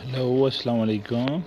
hello assalamu alaikum.